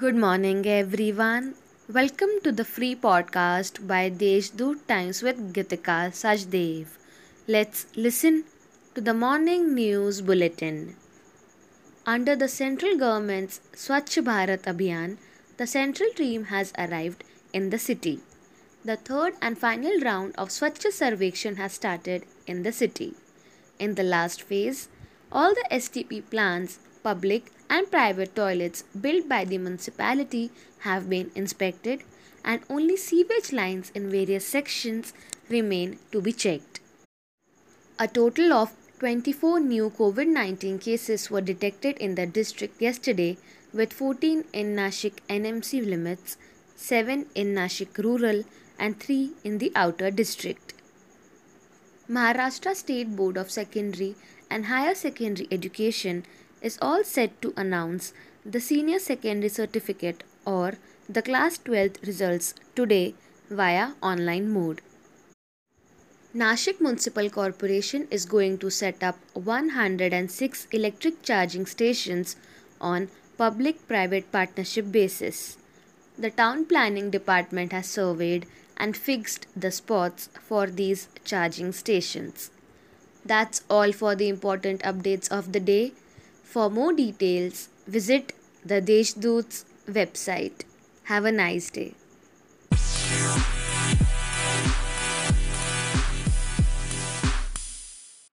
Good morning, everyone. Welcome to the free podcast by Deshdoot Times with Gitika Sajdev. Let's listen to the morning news bulletin. Under the central government's Swachh Bharat Abhiyan, the central team has arrived in the city. The third and final round of Swachh Sarvekshan has started in the city. In the last phase, all the STP plants, public and private toilets built by the municipality have been inspected and only sewage lines in various sections remain to be checked. A total of 24 new COVID 19 cases were detected in the district yesterday, with 14 in Nashik NMC limits, 7 in Nashik rural, and 3 in the outer district. Maharashtra State Board of Secondary and Higher Secondary Education is all set to announce the senior secondary certificate or the class 12th results today via online mode. Nashik Municipal Corporation is going to set up 106 electric charging stations on public private partnership basis. The town planning department has surveyed and fixed the spots for these charging stations. That's all for the important updates of the day. For more details, visit the Deshdoot's website. Have a nice day.